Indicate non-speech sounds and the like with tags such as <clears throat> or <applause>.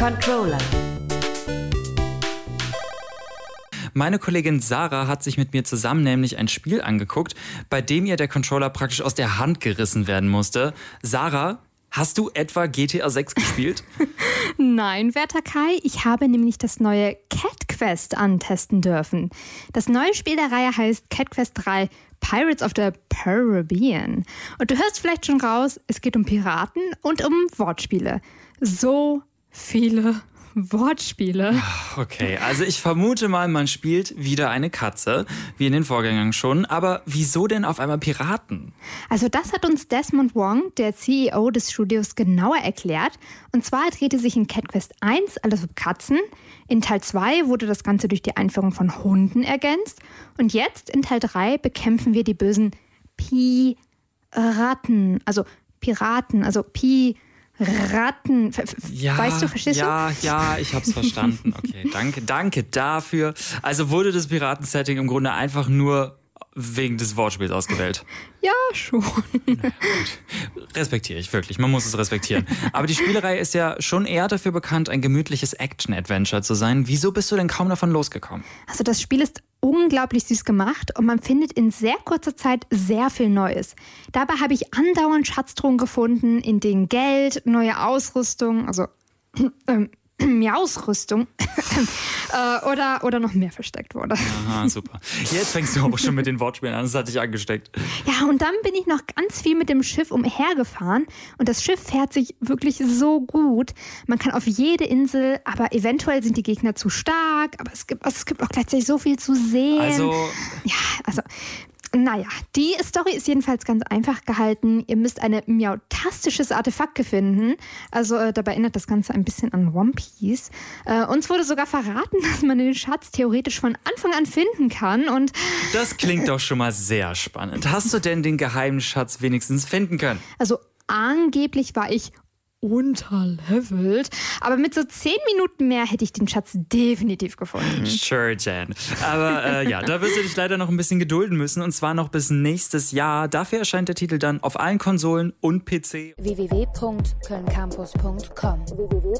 Controller. Meine Kollegin Sarah hat sich mit mir zusammen nämlich ein Spiel angeguckt, bei dem ihr der Controller praktisch aus der Hand gerissen werden musste. Sarah, hast du etwa GTA 6 gespielt? <laughs> Nein, werter Kai, ich habe nämlich das neue Cat Quest antesten dürfen. Das neue Spiel der Reihe heißt Cat Quest 3 Pirates of the Caribbean. Und du hörst vielleicht schon raus, es geht um Piraten und um Wortspiele. So viele Wortspiele. Okay, also ich vermute mal, man spielt wieder eine Katze, wie in den Vorgängern schon. Aber wieso denn auf einmal Piraten? Also das hat uns Desmond Wong, der CEO des Studios, genauer erklärt. Und zwar drehte sich in Cat Quest 1 alles um Katzen. In Teil 2 wurde das Ganze durch die Einführung von Hunden ergänzt. Und jetzt in Teil 3 bekämpfen wir die bösen Piraten. Also Piraten, also Pi. Ratten. Ja, weißt du, verstehst ja, du? Ja, ja, ich hab's verstanden. Okay, danke, danke dafür. Also wurde das Piratensetting im Grunde einfach nur wegen des Wortspiels ausgewählt. Ja, schon. Respektiere ich wirklich. Man muss es respektieren. Aber die Spielerei ist ja schon eher dafür bekannt, ein gemütliches Action-Adventure zu sein. Wieso bist du denn kaum davon losgekommen? Also das Spiel ist unglaublich süß gemacht und man findet in sehr kurzer Zeit sehr viel Neues. Dabei habe ich andauernd Schatztruhen gefunden, in denen Geld, neue Ausrüstung, also <clears throat> <clears throat> ähm, Ausrüstung <laughs> äh, oder, oder noch mehr versteckt wurde. Aha, super. Jetzt fängst du auch schon mit den Wortspielen an, das hat dich angesteckt. Ja, und dann bin ich noch ganz viel mit dem Schiff umhergefahren und das Schiff fährt sich wirklich so gut. Man kann auf jede Insel, aber eventuell sind die Gegner zu stark, aber es gibt, also es gibt auch gleichzeitig so viel zu sehen. Also. Ja, also naja, die Story ist jedenfalls ganz einfach gehalten. Ihr müsst ein miautastisches Artefakt finden. Also äh, dabei erinnert das Ganze ein bisschen an One Piece. Äh, uns wurde sogar verraten, <laughs> dass man den Schatz theoretisch von Anfang an finden kann. Und das klingt doch schon mal sehr spannend. Hast du denn den geheimen Schatz wenigstens finden können? Also angeblich war ich unterlevelt. Aber mit so zehn Minuten mehr hätte ich den Schatz definitiv gefunden. Sure, Jan. Aber äh, ja, da wirst du dich leider noch ein bisschen gedulden müssen. Und zwar noch bis nächstes Jahr. Dafür erscheint der Titel dann auf allen Konsolen und PC. www.kölncampus.com www